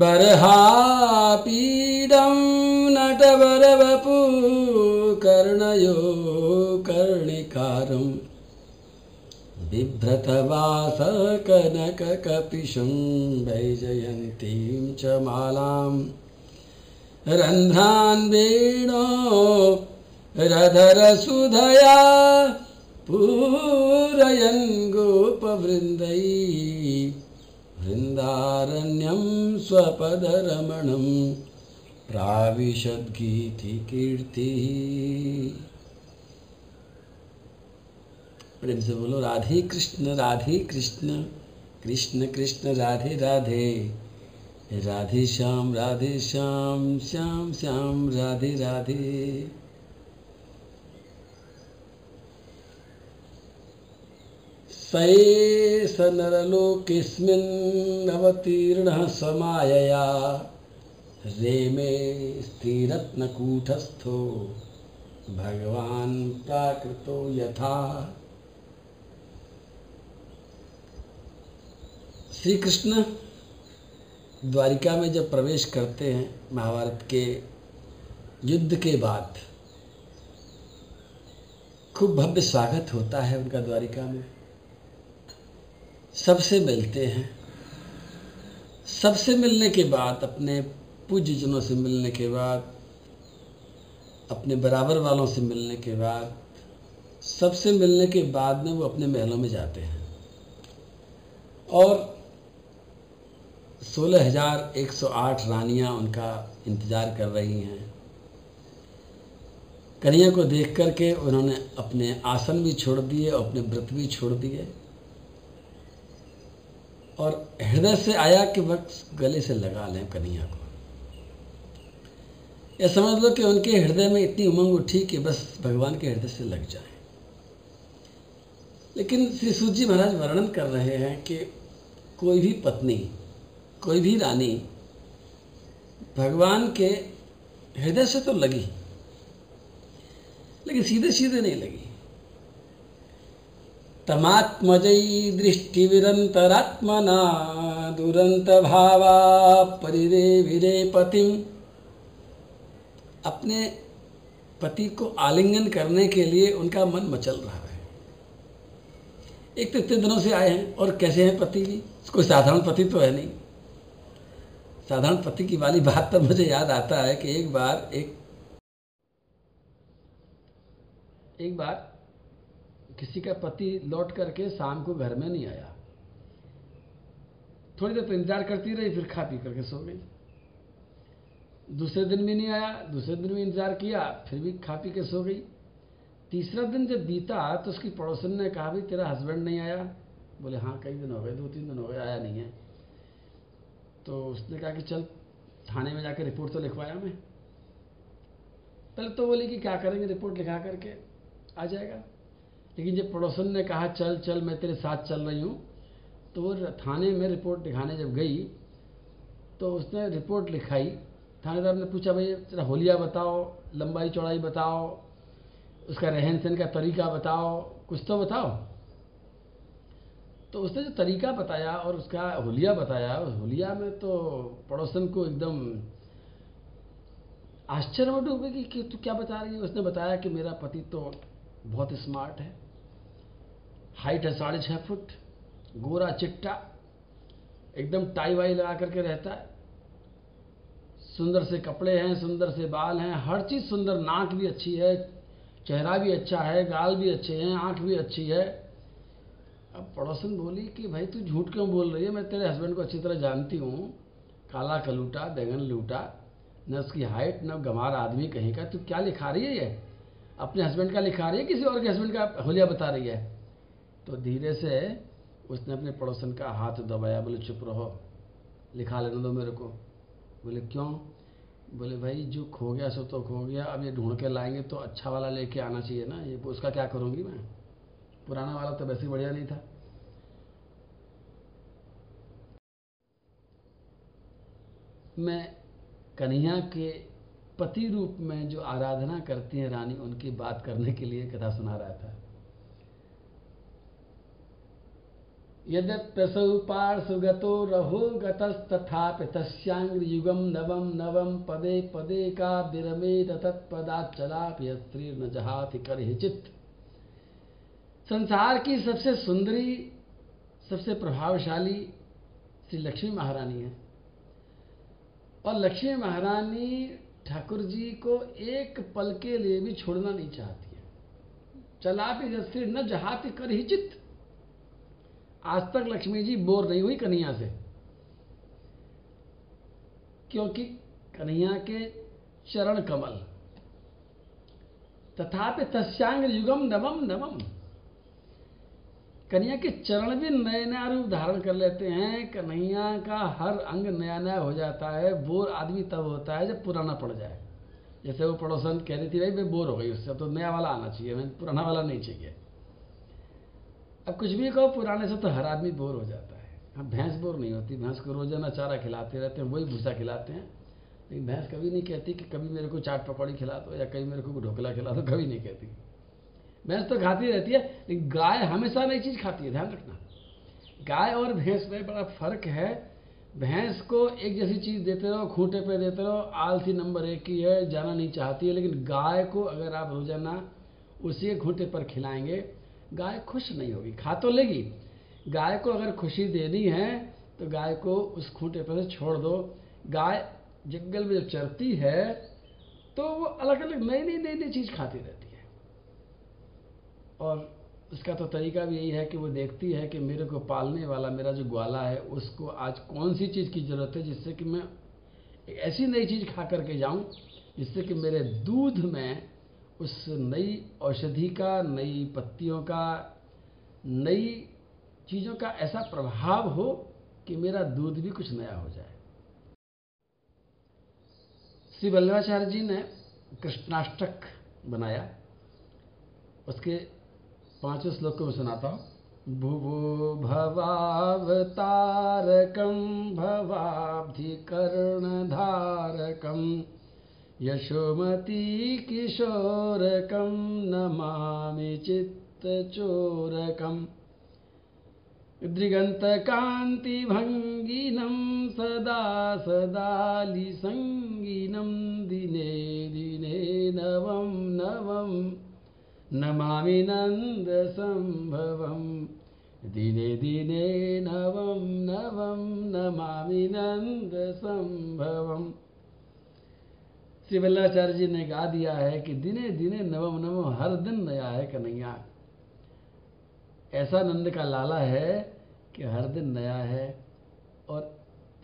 बर्हापीडं नटवरवपु कर्णयो कर्णिकारं बिभ्रतवासकनककपिशं वैजयन्तीं च मालां रन्ध्रान् वेणो रधरसुधया पूरयन् गोपवृन्दै वृन्दारण्यं स्वपदरमणं प्राविशद्गीतिकीर्तिः। प्रेम से बोलो, राधे कृष्ण राधे कृष्ण कृष्ण कृष्ण, राधे राधे राधे श्याम राधे श्याम श्याम श्याम, राधे राधे। सये स नरलोकेऽस्मिन्नवतीर्णः समायया। रेमे स्थिरत्नकूटस्थो। भगवान् प्राकृतो यथा। श्री कृष्ण द्वारिका में जब प्रवेश करते हैं महाभारत के युद्ध के बाद, खूब भव्य स्वागत होता है उनका द्वारिका में। सबसे मिलते हैं। सबसे मिलने के बाद अपने पूज्यजनों से मिलने के बाद अपने बराबर वालों से मिलने के बाद सबसे मिलने के बाद में वो अपने महलों में जाते हैं। और 16,108 रानियाँ उनका इंतज़ार कर रही हैं। कन्या को देख करके उन्होंने अपने आसन भी छोड़ दिए और अपने व्रत भी छोड़ दिए। और हृदय से आया कि वक्त गले से लगा लें कन्हैया को। यह समझ लो कि उनके हृदय में इतनी उमंग उठी कि बस भगवान के हृदय से लग जाए। लेकिन श्री सूत जी महाराज वर्णन कर रहे हैं कि कोई भी पत्नी, कोई भी रानी भगवान के हृदय से तो लगी, लेकिन सीधे सीधे नहीं लगी। तमात्मजयी दृष्टिविरन्तरात्मना दुरन्तभावा परिरे विरे अपने पति को आलिंगन करने के लिए उनका मन मचल रहा है। एक तो इतने दिनों से आए हैं, और कैसे हैं पति भी? कोई साधारण पति तो है नहीं। साधारण पति की वाली बात पर मुझे याद आता है कि एक बार एक एक बार किसी का पति लौट करके शाम को घर में नहीं आया। थोड़ी देर तो इंतज़ार करती रही, फिर खा पी करके सो गई। दूसरे दिन भी नहीं आया, दूसरे दिन भी इंतज़ार किया, फिर भी खा पी के सो गई। तीसरा दिन जब बीता तो उसकी पड़ोसन ने कहा भी तेरा हस्बैंड नहीं आया? बोले हाँ कई दिन हो गए, दो तीन दिन हो गए, आया नहीं है। तो उसने कहा कि, चल, थाने में जाकर रिपोर्ट तो लिखवाया मैं। पहले तो बोली कि, क्या करेंगे रिपोर्ट लिखा करके आ जाएगा। लेकिन जब पड़ोसन ने कहा, चल चल, मैं तेरे साथ चल रही हूँ तो वो थाने में रिपोर्ट लिखाने जब गई तो उसने रिपोर्ट लिखाई। थानेदार ने पूछा, भाई, तेरा होलिया बताओ, लंबाई चौड़ाई बताओ, उसका रहन सहन का तरीका बताओ, कुछ तो बताओ? तो उसने जो तरीका बताया और उसका होलिया बताया, उस होलिया में तो पड़ोसन को एकदम आश्चर्य में डूब गई कि, तू क्या बता रही है? उसने बताया कि मेरा पति तो बहुत स्मार्ट है। हाइट है साढ़े छः फुट, गोरा चिट्टा, एकदम टाई वाई लगा करके रहता है। सुंदर से कपड़े हैं, सुंदर से बाल हैं, हर चीज़ सुंदर, नाक भी अच्छी है, चेहरा भी अच्छा है, गाल भी अच्छे हैं, आँख भी अच्छी है। अब पड़ोसन बोली कि भाई तू झूठ क्यों बोल रही है? मैं तेरे हस्बैंड को अच्छी तरह जानती हूँ। काला कलूटा, बैगन लूटा, न उसकी हाइट न गंवार आदमी कहीं का। तू क्या लिखा रही है ये? अपने हस्बैंड का लिखा रही है? किसी और के हस्बैंड का होलिया बता रही है? तो धीरे से उसने अपने पड़ोसन का हाथ दबाया, बोले, चुप रहो। लिखा लेने दो मेरे को। बोले, क्यों? बोले, भाई, जो खो गया, सो तो खो गया। अब ये ढूंढ के लाएँगे तो अच्छा वाला लेके आना चाहिए ना। ये, उसका क्या करूँगी मैं? पुराना वाला तो वैसे बढ़िया नहीं था। मैं कन्हैया के पति रूप में जो आराधना करती हैं रानी, उनकी बात करने के लिए कथा सुना रहा था। यद्यप्यसौ पार्श्वगतो रहो गतस्तथापि नवम नवम पदे पदे का विरमे तत्पदाचलापि न जहाति कर चित्त संसार की सबसे सुंदरी, सबसे प्रभावशाली श्री लक्ष्मी महारानी है। और लक्ष्मी महारानी ठाकुर जी को एक पल के लिए भी छोड़ना नहीं चाहती है। चला भी स्त्री न जहाती चित्त आज तक लक्ष्मी जी बोर नहीं हुई कन्हैया से। क्योंकि कन्हैया के चरण कमल, तथापि तस्यांग युगम नवम नवम। कन्हैया के चरण भी नए नया रूप धारण कर लेते हैं। कन्हैया का हर अंग नया नया हो जाता है। बोर आदमी तब होता है जब पुराना पड़ जाए। जैसे वो पड़ोसन कह रही थी, भाई, मैं बोर हो गई, उससे तो नया वाला आना चाहिए, मैं पुराना वाला नहीं चाहिए। अब कुछ भी कहो, पुराने से तो हर आदमी बोर हो जाता है। अब भैंस बोर नहीं होती। भैंस को रोज़ाना चारा खिलाते रहते हैं, वही भूसा खिलाते हैं। लेकिन भैंस कभी नहीं कहती कि कभी मेरे को चाट पकौड़ी खिला दो या कभी मेरे को ढोकला खिला दो, कभी नहीं कहती। भैंस तो खाती रहती है, लेकिन गाय हमेशा नई चीज़ खाती है, ध्यान रखना। गाय और भैंस में बड़ा फ़र्क है। भैंस को एक जैसी चीज़ देते रहो, खूंटे पे देते रहो, आलसी नंबर एक की है, जाना नहीं चाहती है, लेकिन गाय को अगर आप रोज़ाना उसी खूंटे पर खिलाएँगे गाय खुश नहीं होगी, खा तो लेगी। गाय को अगर खुशी देनी है तो गाय को उस खूंटे पर से छोड़ दो। गाय जंगल में जब चरती है तो वो अलग अलग नई नई नई नई चीज़ खाती रहती है। और उसका तो तरीका भी यही है कि वो देखती है कि मेरे को पालने वाला, मेरा जो ग्वाला है, उसको आज कौन सी चीज़ की ज़रूरत है जिससे कि मैं ऐसी नई चीज़ खा करके जाऊँ, जिससे कि मेरे दूध में उस नई औषधि का, नई पत्तियों का, नई चीज़ों का ऐसा प्रभाव हो कि मेरा दूध भी कुछ नया हो जाए। श्री वल्लभाचार्य जी ने कृष्णाष्टक बनाया। उसके पाँचों श्लोकों में सुनाता हूँ। भुवो भवावतारकं भवाब्धिकर्णधारकं यशोमती किशोरकं नमामि चित्तचोरकम् दृगन्तकान्तिभङ्गिनं सदा सदालिसङ्गिनं दिने दिने नवं नवम् नमामि नन्दसम्भवं। दिने दिने नवं नवं नमामि नन्दसम्भवम् श्री वल्लाचार्य जी ने गा दिया है कि दिने दिने नवम नवम हर दिन नया है कन्हैया। ऐसा नंद का लाला है कि हर दिन नया है और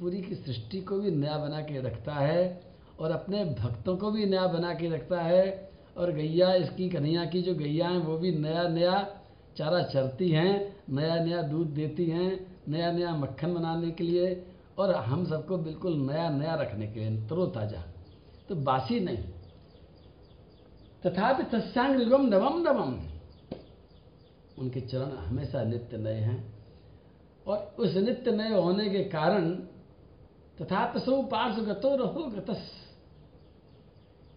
पूरी की सृष्टि को भी नया बना के रखता है और अपने भक्तों को भी नया बना के रखता है और गैया, इसकी कन्हैया की जो गैया हैं, वो भी नया नया चारा चरती हैं, नया नया दूध देती हैं, नया नया मक्खन बनाने के लिए और हम सबको बिल्कुल नया नया रखने के लिए, तरोताज़ा। तो बासी नहीं। तथापि तस्यांग युगम नवम नवम उनके चरण हमेशा नित्य नए हैं। और उस नित्य नए होने के कारण तथा सो पार्श्व गतो रहो गतस।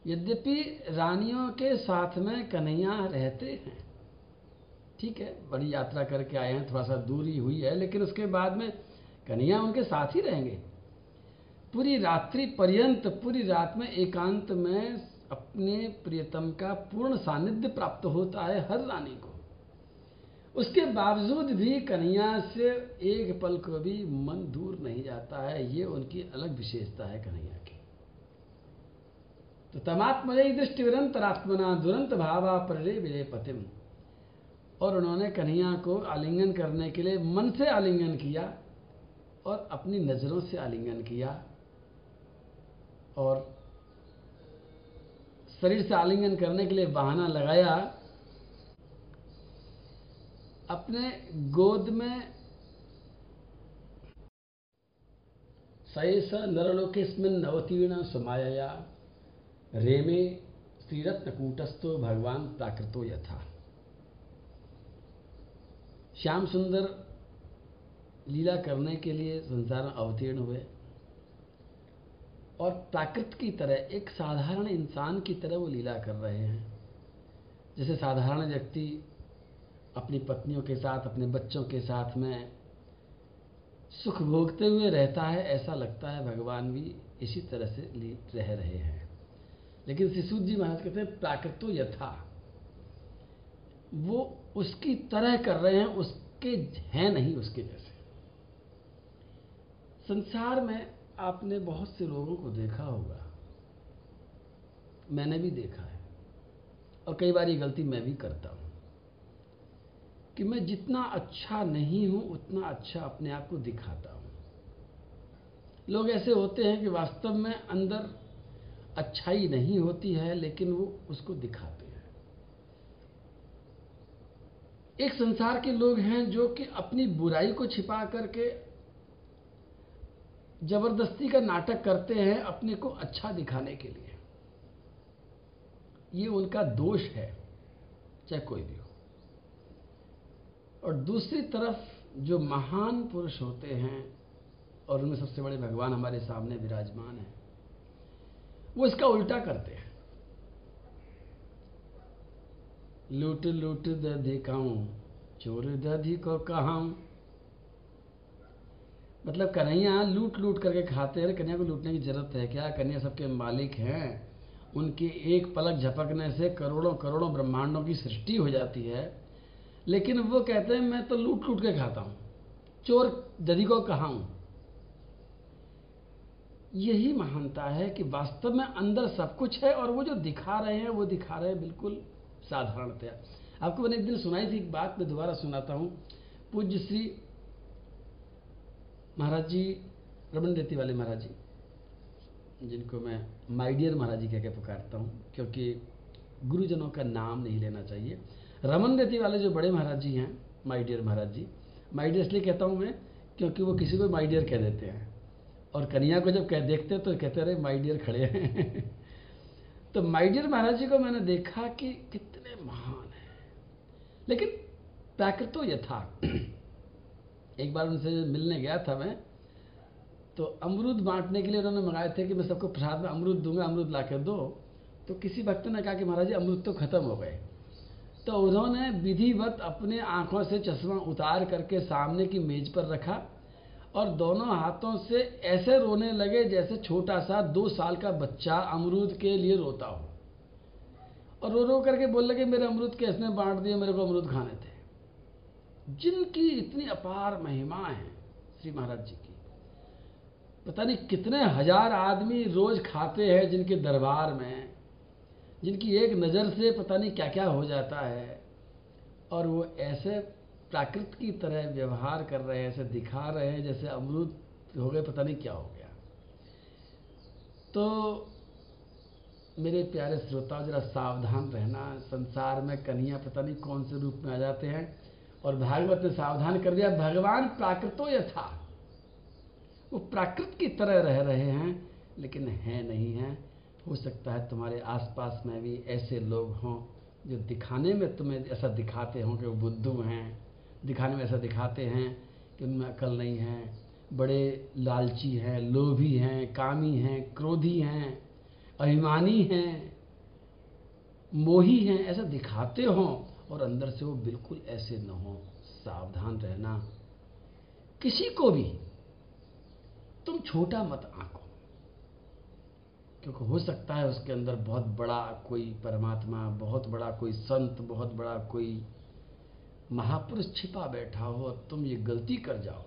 यद्यपि रानियों के साथ में कन्हैया रहते हैं। ठीक है, बड़ी यात्रा करके आए हैं, थोड़ा सा दूरी हुई है, लेकिन उसके बाद में कन्हैया उनके साथ ही रहेंगे। पूरी रात्रि पर्यंत, पूरी रात में एकांत में अपने प्रियतम का पूर्ण सानिध्य प्राप्त होता है हर रानी को। उसके बावजूद भी कन्हैया से एक पल को भी मन दूर नहीं जाता है। ये उनकी अलग विशेषता है कन्हैया की। तो तमात्मय दृष्टि निरंतरात्मना दुरंत भावा प्रले विजय पतिम। और उन्होंने कन्हैया को आलिंगन करने के लिए मन से आलिंगन किया और अपनी नज़रों से आलिंगन किया। और शरीर से आलिंगन करने के लिए बहाना लगाया, अपने गोद में सएस नरलोकेस्मिन अवतीर्ण सुमाया रेमे श्रीरत्नकूटस्थो भगवान प्राकृतो यथा। श्याम सुंदर लीला करने के लिए संसार अवतीर्ण हुए। और प्राकृत की तरह, एक साधारण इंसान की तरह वो लीला कर रहे हैं। जैसे साधारण व्यक्ति अपनी पत्नियों के साथ, अपने बच्चों के साथ में सुख भोगते हुए रहता है, ऐसा लगता है भगवान भी इसी तरह से रह रहे हैं। लेकिन शिशुद जी महाराज कहते हैं, प्राकृतो यथा। वो उसकी तरह कर रहे हैं, उसके हैं नहीं उसके जैसे। संसार में आपने बहुत से लोगों को देखा होगा। मैंने भी देखा है। और कई बार ये गलती मैं भी करता हूँ कि मैं जितना अच्छा नहीं हूँ, उतना अच्छा अपने आप को दिखाता हूँ। लोग ऐसे होते हैं कि वास्तव में अंदर अच्छाई नहीं होती है, लेकिन वो उसको दिखाते हैं। एक संसार के लोग हैं जो कि अपनी बुराई को छिपा करके ज़बरदस्ती का नाटक करते हैं अपने को अच्छा दिखाने के लिए। ये उनका दोष है, चाहे कोई भी हो। और दूसरी तरफ़ जो महान पुरुष होते हैं, और उनमें सबसे बड़े भगवान हमारे सामने विराजमान हैं, वो इसका उल्टा करते हैं। लूट लूट दधी कहूँ चोर दधी को कहा मतलब कन्हैया लूट लूट करके खाते हैं कन्या को लूटने की ज़रूरत है क्या? कन्या सबके मालिक हैं। उनके एक पलक झपकने से करोड़ों करोड़ों ब्रह्मांडों की सृष्टि हो जाती है। लेकिन वो कहते हैं, मैं तो लूट लूट के खाता हूँ। चोर दधी को कहा हूँ? यही महानता है कि वास्तव में अंदर सब कुछ है और वो जो दिखा रहे हैं, वो दिखा रहे हैं बिल्कुल साधारणतया। आपको मैंने एक दिन सुनाई थी, एक बात मैं दोबारा सुनाता हूँ। पूज्य श्री महाराज जी रमन रेती वाले महाराज जी, जिनको मैं माई डियर महाराज जी कह के पुकारता हूँ, क्योंकि गुरुजनों का नाम नहीं लेना चाहिए। रमन रेती वाले जो बड़े महाराज जी हैं my dear Maharaj ji my dear इसलिए कहता हूँ मैं, क्योंकि वो किसी को माई डियर कह देते हैं। और कन्या को जब कह देखते हैं तो कहते रहे माई डियर खड़े हैं। तो माई डियर महाराज जी को मैंने देखा कि कितने महान हैं। लेकिन प्राकृतो यथा। एक बार उनसे मिलने गया था मैं तो अमरूद बांटने के लिए उन्होंने मंगाए थे कि मैं सबको प्रसाद में अमरूद दूँगा, अमरूद ला दो। तो किसी भक्त ने कहा कि महाराज जी, अमरूद तो खत्म हो गए। तो उन्होंने विधिवत अपने आँखों से चश्मा उतार करके सामने की मेज पर रखा और दोनों हाथों से ऐसे रोने लगे जैसे छोटा सा दो साल का बच्चा अमरूद के लिए रोता हो। और रो रो करके बोल लगे, मेरे अमरूद कैसने बांट दिए? मेरे को अमरूद खाने थे। जिनकी इतनी अपार महिमा है श्री महाराज जी की। पता नहीं कितने हज़ार आदमी रोज खाते हैं जिनके दरबार में, जिनकी एक नज़र से पता नहीं क्या क्या हो जाता है, और वो ऐसे प्राकृत की तरह व्यवहार कर रहे हैं, ऐसे दिखा रहे हैं जैसे अमरूद हो गए, पता नहीं क्या हो गया। तो मेरे प्यारे श्रोता जरा सावधान रहना, संसार में कन्हैया पता नहीं कौन से रूप में आ जाते हैं। और भागवत ने सावधान कर दिया, भगवान प्राकृतो यथा। वो प्राकृत की तरह रह रहे हैं, लेकिन है नहीं है। हो सकता है तुम्हारे आसपास में भी ऐसे लोग हों जो दिखाने में तुम्हें ऐसा दिखाते हों कि वो बुद्धू हैं, दिखाने में ऐसा दिखाते हैं कि उनमें अकल नहीं है। बड़े लालची हैं, लोभी हैं, कामी हैं, क्रोधी हैं, अभिमानी हैं मोही हैं, ऐसा दिखाते हों और अंदर से वो बिल्कुल ऐसे न हो। सावधान रहना। किसी को भी तुम छोटा मत आंको। क्योंकि हो सकता है उसके अंदर बहुत बड़ा कोई परमात्मा, बहुत बड़ा कोई संत, बहुत बड़ा कोई महापुरुष छिपा बैठा हो और तुम ये गलती कर जाओ।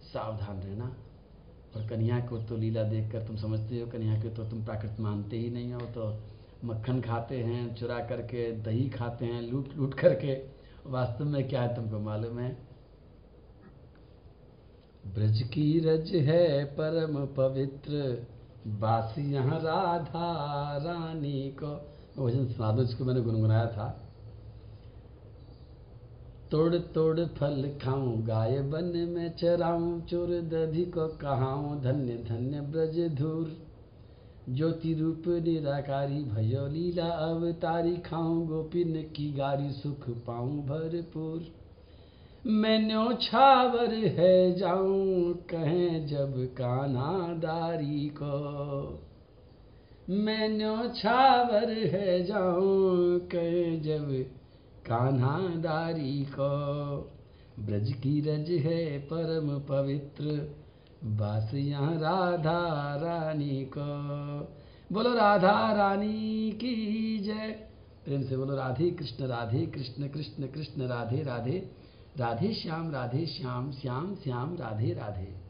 सावधान रहना। और कन्या को तो लीला देखकर तुम समझते हो, कन्या को तो तुम प्राकृत मानते ही नहीं हो तो मक्खन खाते हैं, चुरा करके, दही खाते हैं, लूट लूट करके। वास्तव में क्या है तुमको मालूम है? ब्रज की रज है परम पवित्र। बासी यहाँ राधा रानी को। भजन सुना दो, जिसको मैंने गुनगुनाया था। तोड़ तोड़ फल खाऊं, गाय बन में चराऊं, चोर दधि को कहाऊं, धन्य धन्य ब्रज धूर। ज्योति रूप निराकारी भयो लीला अवतारी खाऊं, गोपिन की गारी सुख पाऊँ भरपूर। मैं न्यो छावर है जाऊँ, कहें जब काना दारी को। मैं न्यो छावर है जाऊँ, कहें जब कान्हा दारी को। ब्रज की रज है परम पवित्र बास यहाँ राधा रानी को। बोलो राधा रानी की जय। प्रेम से बोलो राधे कृष्ण राधे कृष्ण कृष्ण कृष्ण, राधे राधे। राधे श्याम राधे श्याम श्याम श्याम, राधे राधे।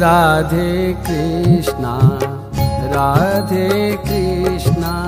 राधे कृष्णा राधे कृष्णा।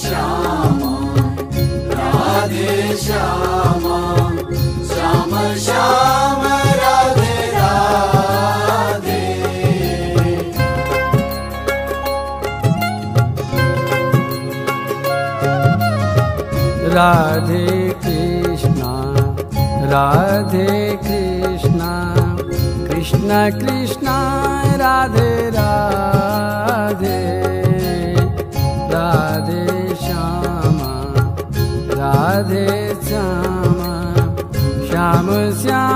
श्यामा राधे श्यामा राधे राधे राधे कृष्णा राधे कृष्णा कृष्ण कृष्ण राधे राधे राधे श्यामा। श्याम श्याम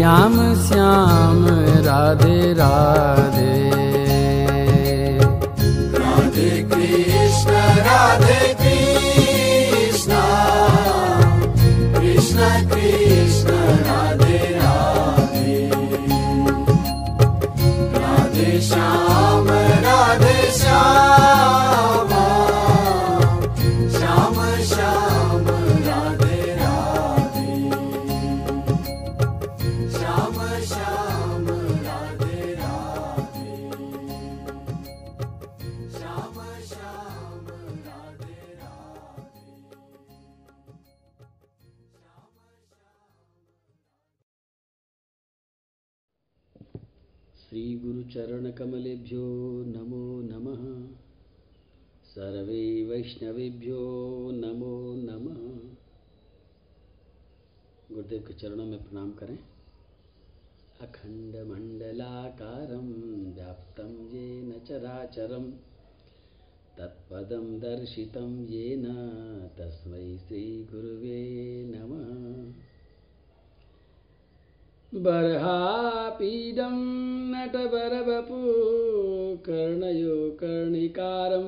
श्याम श्याम राधे राधे। श्रीगुरुचरणकमलेभ्यो नमो नमः। सर्वे वैष्णवेभ्यो नमो नमः। गुरुदेव के चरणों में प्रणाम करें। अखण्डमण्डलाकारं व्याप्तं येन चराचरं तत्पदं दर्शितं येन तस्मै श्रीगुरुवे नमः बर्हापीडं नटवरवपु कर्णयो कर्णिकारं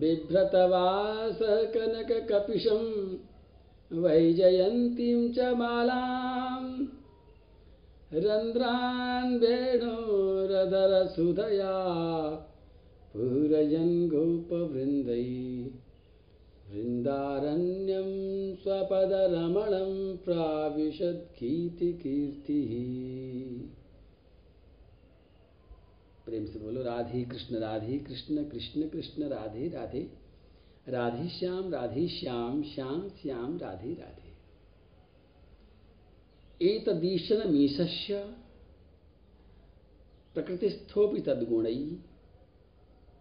बिभ्रतवासकनककपिशं वैजयन्तीं च मालां रन्ध्रान् वेणोरधरसुधया पूरयन् गोपवृन्दै वृन्दारण्यं स्वपदरमणं प्राविशद्गीतिकीर्तिः। प्रेम से बोलो, राधे कृष्ण राधे कृष्ण कृष्ण कृष्ण, राधे राधे। राधे श्याम राधे श्याम श्याम श्याम, राधे राधे। एतदीशन मीशस्य प्रकृतिस्थोपि तद्गुणै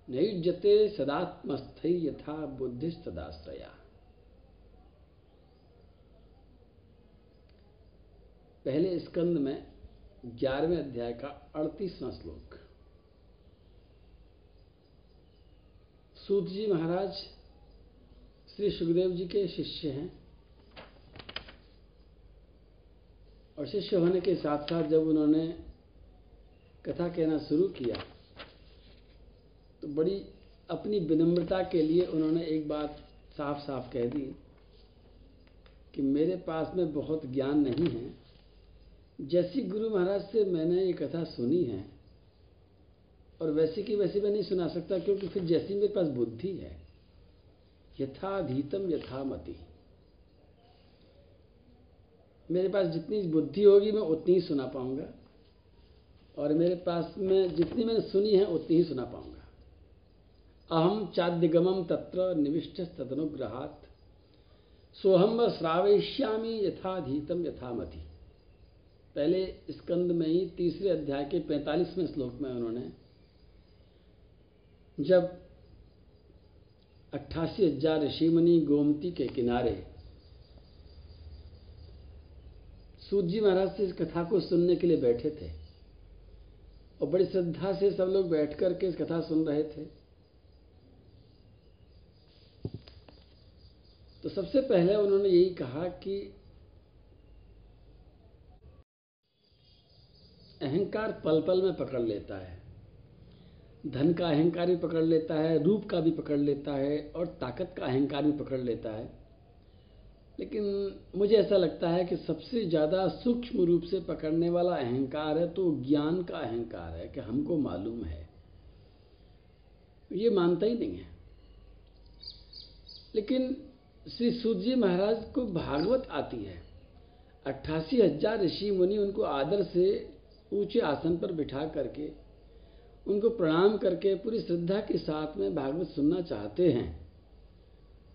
नैज्यते सदात्मस्थै यथा बुद्धिस्तदाश्रया। पहले स्कंद में ग्यारहवें अध्याय का अड़तीसवां श्लोक। सूत जी महाराज, श्री सुखदेव जी के शिष्य हैं। और शिष्य होने के साथ साथ जब उन्होंने कथा कहना शुरू किया तो बड़ी अपनी विनम्रता के लिए उन्होंने एक बात साफ़ साफ़ कह दी कि मेरे पास में बहुत ज्ञान नहीं है। जैसी गुरु महाराज से मैंने ये कथा सुनी है और वैसी की वैसी मैं नहीं सुना सकता क्योंकि फिर जैसी मेरे पास बुद्धि है, यथाधीतम यथामति। मेरे पास जितनी बुद्धि होगी मैं उतनी ही सुना पाऊँगा और मेरे पास में जितनी मैंने सुनी है उतनी ही सुना पाऊँगा। अहम चाद्यगमम तत्र निविष्ट तदनुग्रहात सोहम श्रावयिष्यामी यथाधीतम यथामति। पहले स्कंद में ही तीसरे अध्याय के पैंतालीसवें श्लोक में उन्होंने जब अट्ठासी हज़ार ऋषिमुनि गोमती के किनारे सूत जी महाराज से इस कथा को सुनने के लिए बैठे थे और बड़ी श्रद्धा से सब लोग बैठ कर के इस कथा सुन रहे थे तो सबसे पहले उन्होंने यही कहा कि अहंकार पल पल में पकड़ लेता है। धन का अहंकार भी पकड़ लेता है, रूप का भी पकड़ लेता है और ताकत का अहंकार भी पकड़ लेता है। लेकिन मुझे ऐसा लगता है कि सबसे ज़्यादा सूक्ष्म रूप से पकड़ने वाला अहंकार है तो ज्ञान का अहंकार है कि हमको मालूम है। ये मानता ही नहीं है। लेकिन श्री सूत जी महाराज को भागवत आती है। अट्ठासी हज़ार ऋषि मुनि उनको आदर से ऊँचे आसन पर बिठा करके, उनको प्रणाम करके पूरी श्रद्धा के साथ में भागवत सुनना चाहते हैं।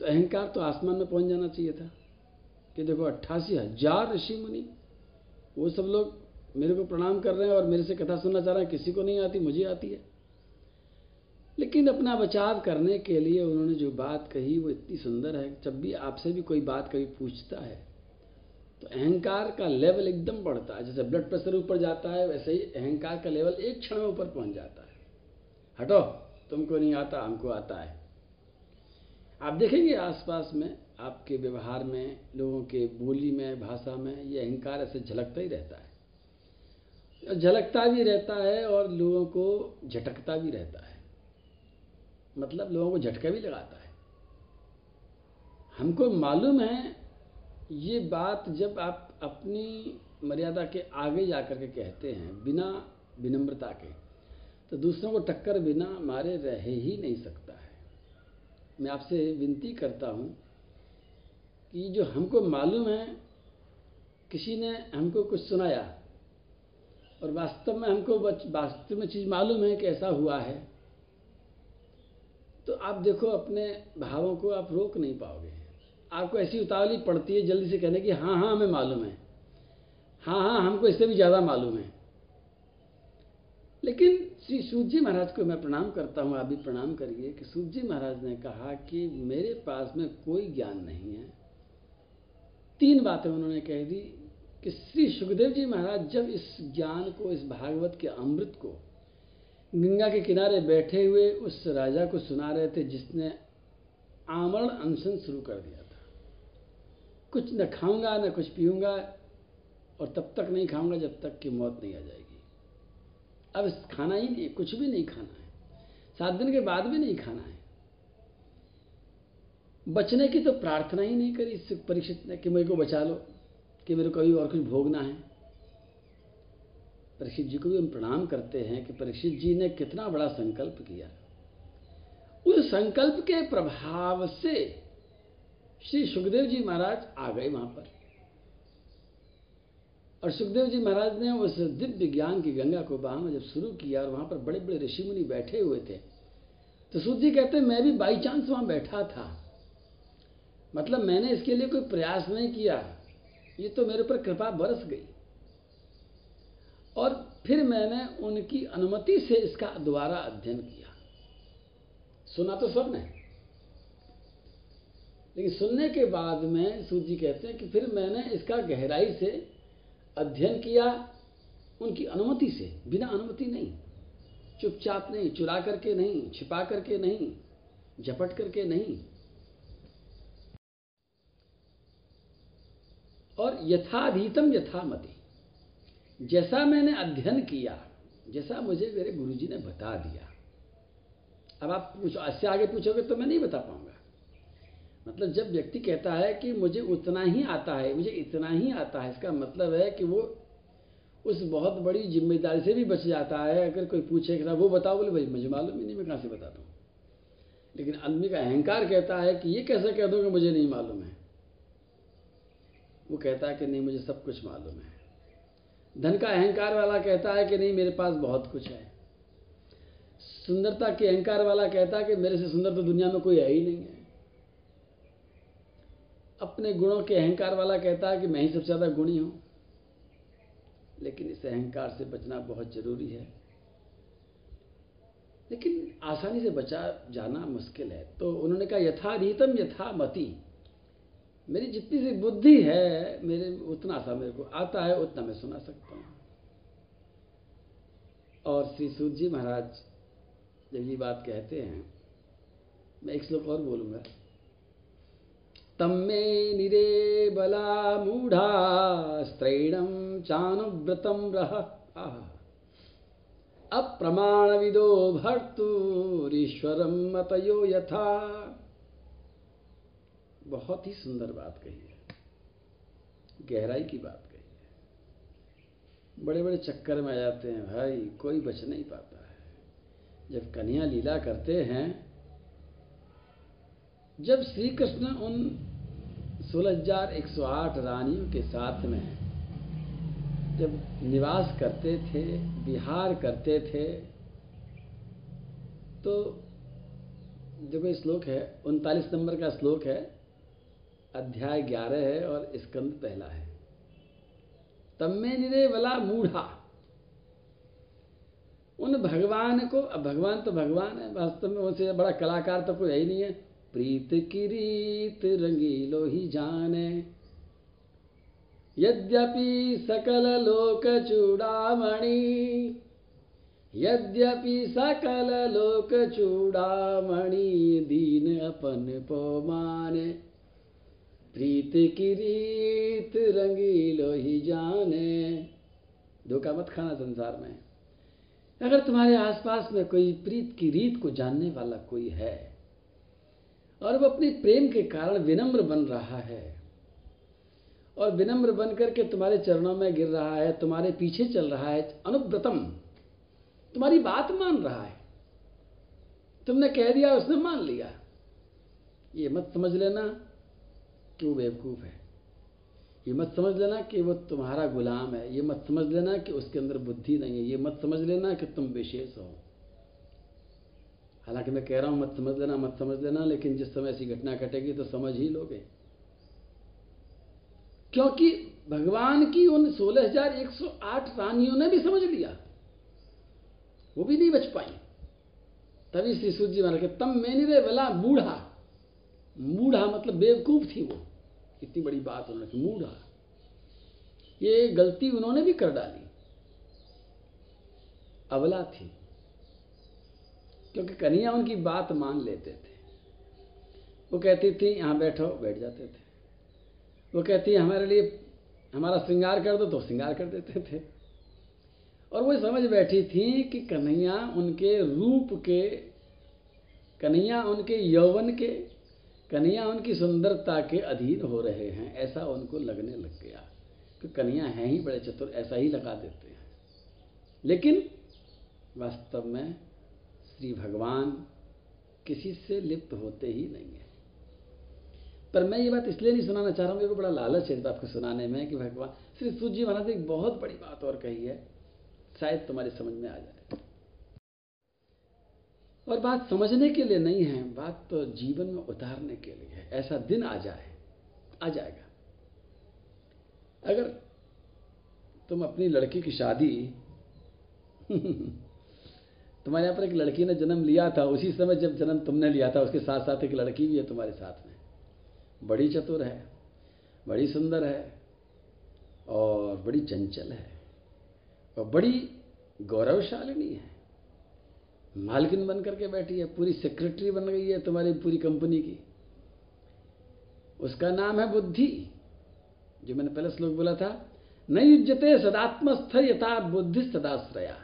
तो अहंकार तो आसमान में पहुँच जाना चाहिए था। कि देखो, अट्ठासी हज़ार ऋषि मुनि, वो सब लोग मेरे को प्रणाम कर रहे हैं और मेरे से कथा सुनना चाह रहे हैं, किसी को नहीं आती, मुझे आती है। लेकिन अपना बचाव करने के लिए उन्होंने जो बात कही, वो इतनी सुंदर है। जब भी आपसे भी कोई बात कभी पूछता है तो अहंकार का लेवल एकदम बढ़ता है। जैसे ब्लड प्रेशर ऊपर जाता है, वैसे ही अहंकार का लेवल एक क्षण में ऊपर पहुँच जाता है। हटो, तुमको नहीं आता, हमको आता है। आप देखेंगे आसपास में, आपके व्यवहार में, लोगों के बोली में, भाषा में, ये अहंकार ऐसे झलकता ही रहता है। झलकता भी रहता है और लोगों को झटकता भी रहता है। मतलब लोगों को झटका भी लगाता है। हमको मालूम है, ये बात जब आप अपनी मर्यादा के आगे जाकर के कहते हैं, बिना विनम्रता के तो दूसरों को टक्कर बिना मारे रह ही नहीं सकता है। मैं आपसे विनती करता हूँ कि जो हमको मालूम है, किसी ने हमको कुछ सुनाया, और वास्तव में हमको वास्तव में चीज़ मालूम है कि ऐसा हुआ है तो आप देखो, अपने भावों को आप रोक नहीं पाओगे। आपको ऐसी उतावली पड़ती है जल्दी से कहने की हाँ हाँ हमें मालूम है। हाँ हाँ हमको इससे भी ज़्यादा मालूम है। लेकिन श्री सूत जी महाराज को मैं प्रणाम करता हूँ, आप भी प्रणाम करिए कि सूत जी महाराज ने कहा कि मेरे पास में कोई ज्ञान नहीं है। तीन बातें उन्होंने कह दी कि श्री सुखदेव जी महाराज जब इस ज्ञान को, इस भागवत के अमृत को गंगा के किनारे बैठे हुए उस राजा को सुना रहे थे जिसने आमरण अनशन शुरू कर दिया था। कुछ न खाऊँगा, न कुछ पीऊँगा और तब तक नहीं खाऊँगा जब तक कि मौत नहीं आ जाएगी। अब खाना ही नहीं, कुछ भी नहीं खाना है। सात दिन के बाद भी नहीं खाना है। बचने की तो प्रार्थना ही नहीं करी इस परीक्षित ने कि मेरे को बचा लो, कि मेरे को कभी और कुछ भोगना है। परीक्षित जी को भी हम प्रणाम करते हैं कि परीक्षित जी ने कितना बड़ा संकल्प किया। उस संकल्प के प्रभाव से श्री सुखदेव जी महाराज आ गए वहाँ पर। और सुखदेव जी महाराज ने उस दिव्य ज्ञान की गंगा को वहाँ जब शुरू किया और वहाँ पर बड़े बड़े ऋषि मुनि बैठे हुए थे तो सूत जी कहते, मैं भी बाई चांस वहाँ बैठा था। मतलब मैंने इसके लिए कोई प्रयास नहीं किया। ये तो मेरे ऊपर कृपा बरस गई। और फिर मैंने उनकी अनुमति से इसका दोबारा अध्ययन किया। सुना तो सबने लेकिन सुनने के बाद में सूत जी कहते हैं कि फिर मैंने इसका गहराई से अध्ययन किया उनकी अनुमति से, बिना अनुमति नहीं। चुपचाप नहीं, चुरा करके नहीं, छिपा करके नहीं, झपट करके नहीं। और यथाधीतम यथामति। जैसा मैंने अध्ययन किया, जैसा मुझे मेरे गुरुजी ने बता दिया। अब आप पूछो, इससे आगे पूछोगे तो मैं नहीं बता पाऊँगा। मतलब जब व्यक्ति कहता है कि मुझे उतना ही आता है, मुझे इतना ही आता है, इसका मतलब है कि वो उस बहुत बड़ी ज़िम्मेदारी से भी बच जाता है। अगर कोई पूछे कि वो बताओ, बोले, भाई, मुझे मालूम ही नहीं, मैं कहाँ से बताता हूँ लेकिन आदमी का अहंकार कहता है कि ये कैसे कह दो मुझे नहीं मालूम है? वो कहता है कि नहीं, मुझे सब कुछ मालूम है। धन का अहंकार वाला कहता है कि नहीं, मेरे पास बहुत कुछ है। सुंदरता के अहंकार वाला कहता है कि मेरे से सुंदर तो दुनिया में कोई है ही नहीं है। अपने गुणों के अहंकार वाला कहता है कि मैं ही सबसे ज़्यादा गुणी हूँ। लेकिन इस अहंकार से बचना बहुत ज़रूरी है। लेकिन आसानी से बचा जाना मुश्किल है। तो उन्होंने कहा यथारीतम यथा मति। मेरी जितनी सी बुद्धि है, मेरे उतना सा मेरे को आता है, उतना मैं सुना सकता हूँ। और श्री सूत जी महाराज जब ये बात कहते हैं, मैं एक श्लोक और बोलूँगा। तम तम्मे निरे बला मूढ़ा स्त्रैणम चानुव्रतम रह। अप्रमाण विदो भर्तुरीश्वरम मतयो यथा। बहुत ही सुंदर बात कही है। गहराई की बात कही है। बड़े बड़े चक्कर में आ जाते हैं, भाई, कोई बच नहीं पाता है। जब कन्या लीला करते हैं, जब श्री कृष्ण उन सोलह हज़ार एक सौ आठ रानियों के साथ में जब निवास करते थे बिहार करते थे तो देखो श्लोक है, उनतालीस नंबर का श्लोक है अध्याय ग्यारह है और स्कंद पहला है। तम्मे निरे वला मूढ़ा। उन भगवान को, अब भगवान तो भगवान है, वास्तव में उनसे बड़ा कलाकार तो कोई है ही नहीं है। प्रीत की रीत रंगीलो ही जाने। यद्यपि सकल लोक चूड़ामणि, यद्यपि सकल लोक चूड़ामणि दीन अपन पो माने। प्रीत की रीत रंगीलो ही जाने। धोखा मत खाना संसार में। अगर तुम्हारे आसपास में कोई प्रीत की रीत को जानने वाला कोई है, और वो अपने प्रेम के कारण विनम्र बन रहा है, और विनम्र बन करके तुम्हारे चरणों में गिर रहा है, तुम्हारे पीछे चल रहा है, अनुव्रतम, तुम्हारी बात मान रहा है, तुमने कह दिया, उसने मान लिया। ये मत समझ लेना कि वो बेवकूफ़ है। ये मत समझ लेना कि वो तुम्हारा गुलाम है। ये मत समझ लेना कि उसके अंदर बुद्धि नहीं है। ये मत समझ लेना कि तुम विशेष हो। हालाँकि मैं कह रहा हूँ मत समझ लेना मत समझ लेना लेकिन जिस समय ऐसी घटना घटेगी तो समझ ही लोगे। क्योंकि भगवान की उन 16,108 रानियों ने भी समझ लिया। वो भी नहीं बच पाई। तभी श्री सूर्य जी महाराज के तम मैंने रे वला बूढ़ा। मूढ़ा मतलब बेवकूफ़ थी वो। इतनी बड़ी बात उन्होंने की, मूढ़ा। ये गलती उन्होंने भी कर डाली। अवला थी। क्योंकि कन्हैया उनकी बात मान लेते थे। वो कहती थी, यहाँ बैठो, बैठ जाते थे। वो कहती, हमारे लिए, हमारा श्रृंगार कर दो तो श्रृंगार कर देते थे। और वो समझ बैठी थी कि कन्हैया उनके रूप के, कन्हैया उनके यौवन के कन्हैया उनकी सुंदरता के अधीन हो रहे हैं, ऐसा उनको लगने लग गया कि कन्हैया हैं ही बड़े चतुर, ऐसा ही लगा देते हैं। लेकिन वास्तव में श्री भगवान किसी से लिप्त होते ही नहीं है। पर मैं ये बात इसलिए नहीं सुनाना चाह रहा हूँ, मेरे को बड़ा लालच है इस बात को सुनाने में कि भगवान, श्री सूजी महाराज ने एक बहुत बड़ी बात और कही है, शायद तुम्हारी समझ में आ जाए। और बात समझने के लिए नहीं है, बात तो जीवन में उतारने के लिए है। ऐसा दिन आ जाए, आ जाएगा। अगर तुम अपनी लड़की की शादी, तुम्हारे यहाँ पर एक लड़की ने जन्म लिया था, उसी समय जब जन्म तुमने लिया था, उसके साथ साथ एक लड़की भी है तुम्हारे साथ में। बड़ी चतुर है, बड़ी सुंदर है, और बड़ी चंचल है, और बड़ी गौरवशालिनी है। मालकिन बन करके बैठी है, पूरी सेक्रेटरी बन गई है तुम्हारी पूरी कंपनी की। उसका नाम है बुद्धि। जो मैंने पहले श्लोक बोला था न युजते सदात्मस्थ यथा बुद्धि सदाश्रया।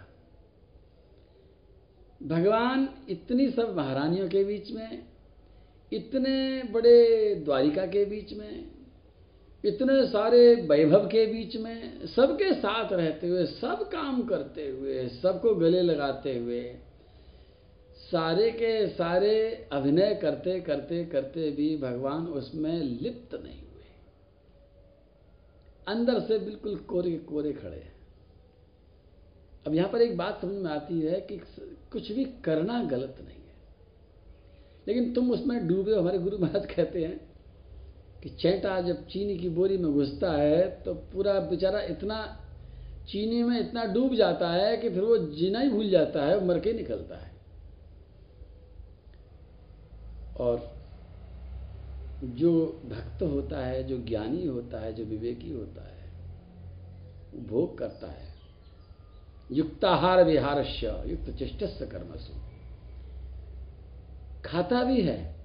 भगवान इतनी सब महारानियों के बीच में, इतने बड़े द्वारिका के बीच में, इतने सारे वैभव के बीच में, सबके साथ रहते हुए, सब काम करते हुए, सबको गले लगाते हुए सारे के सारे अभिनय करते करते करते भी भगवान उसमें लिप्त नहीं हुए। अंदर से बिल्कुल कोरे कोरे खड़े हैं। अब यहाँ पर एक बात समझ में आती है कि कुछ भी करना गलत नहीं है। लेकिन तुम उसमें डूबे हमारे गुरु महाराज कहते हैं कि चैटा जब चीनी की बोरी में घुसता है तो पूरा बेचारा इतना चीनी में इतना डूब जाता है कि फिर वो जीना ही भूल जाता है मर के निकलता है। और जो भक्त होता है, जो ज्ञानी होता है, जो विवेकी होता है भोग करता है। युक्ताहार विहारस्य, युक्त चेष्टस्य कर्मसु। खाता भी है,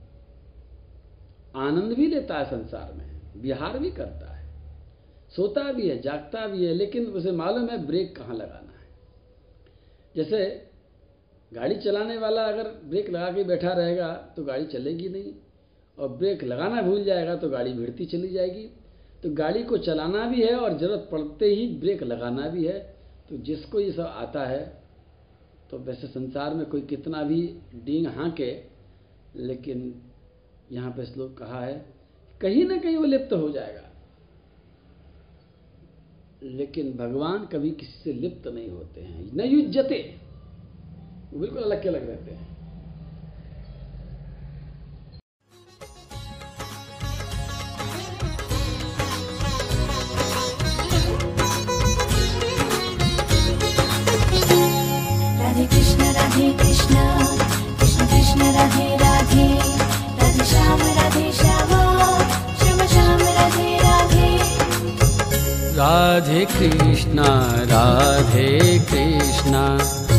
आनंद भी लेता है संसार में, विहार भी करता है, सोता भी है, जागता भी है, लेकिन उसे मालूम है ब्रेक कहाँ लगाना है। जैसे गाड़ी चलाने वाला अगर ब्रेक लगा के बैठा रहेगा तो गाड़ी चलेगी नहीं। और ब्रेक लगाना भूल जाएगा तो गाड़ी भिड़ती चली जाएगी। तो गाड़ी को चलाना भी है और ज़रूरत पड़ते ही ब्रेक लगाना भी है। तो जिसको ये सब आता है तो वैसे संसार में कोई कितना भी डींग हाँके, लेकिन यहाँ पे श्लोक कहा है, कहीं ना कहीं वो लिप्त हो जाएगा। लेकिन भगवान कभी किसी से लिप्त नहीं होते हैं। न युजते वो बिल्कुल अलग के अलग रहते हैं। राधे कृष्णा राधे कृष्णा राधे कृष्ण राधे कृष्ण।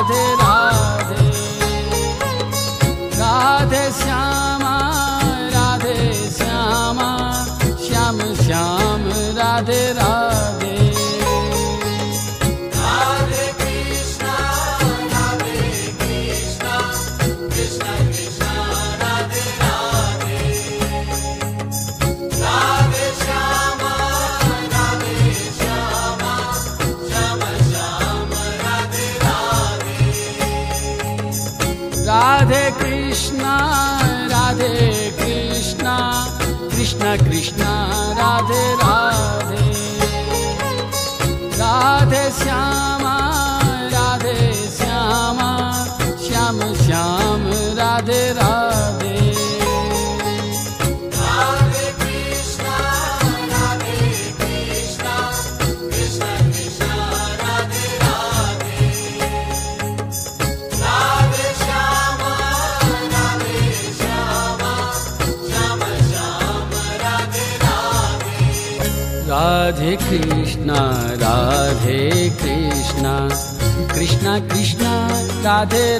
Radhe Radhe I did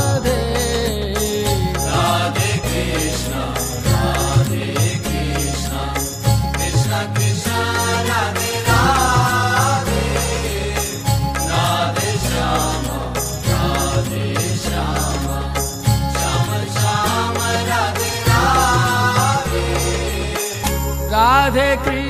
Radhe Krishna.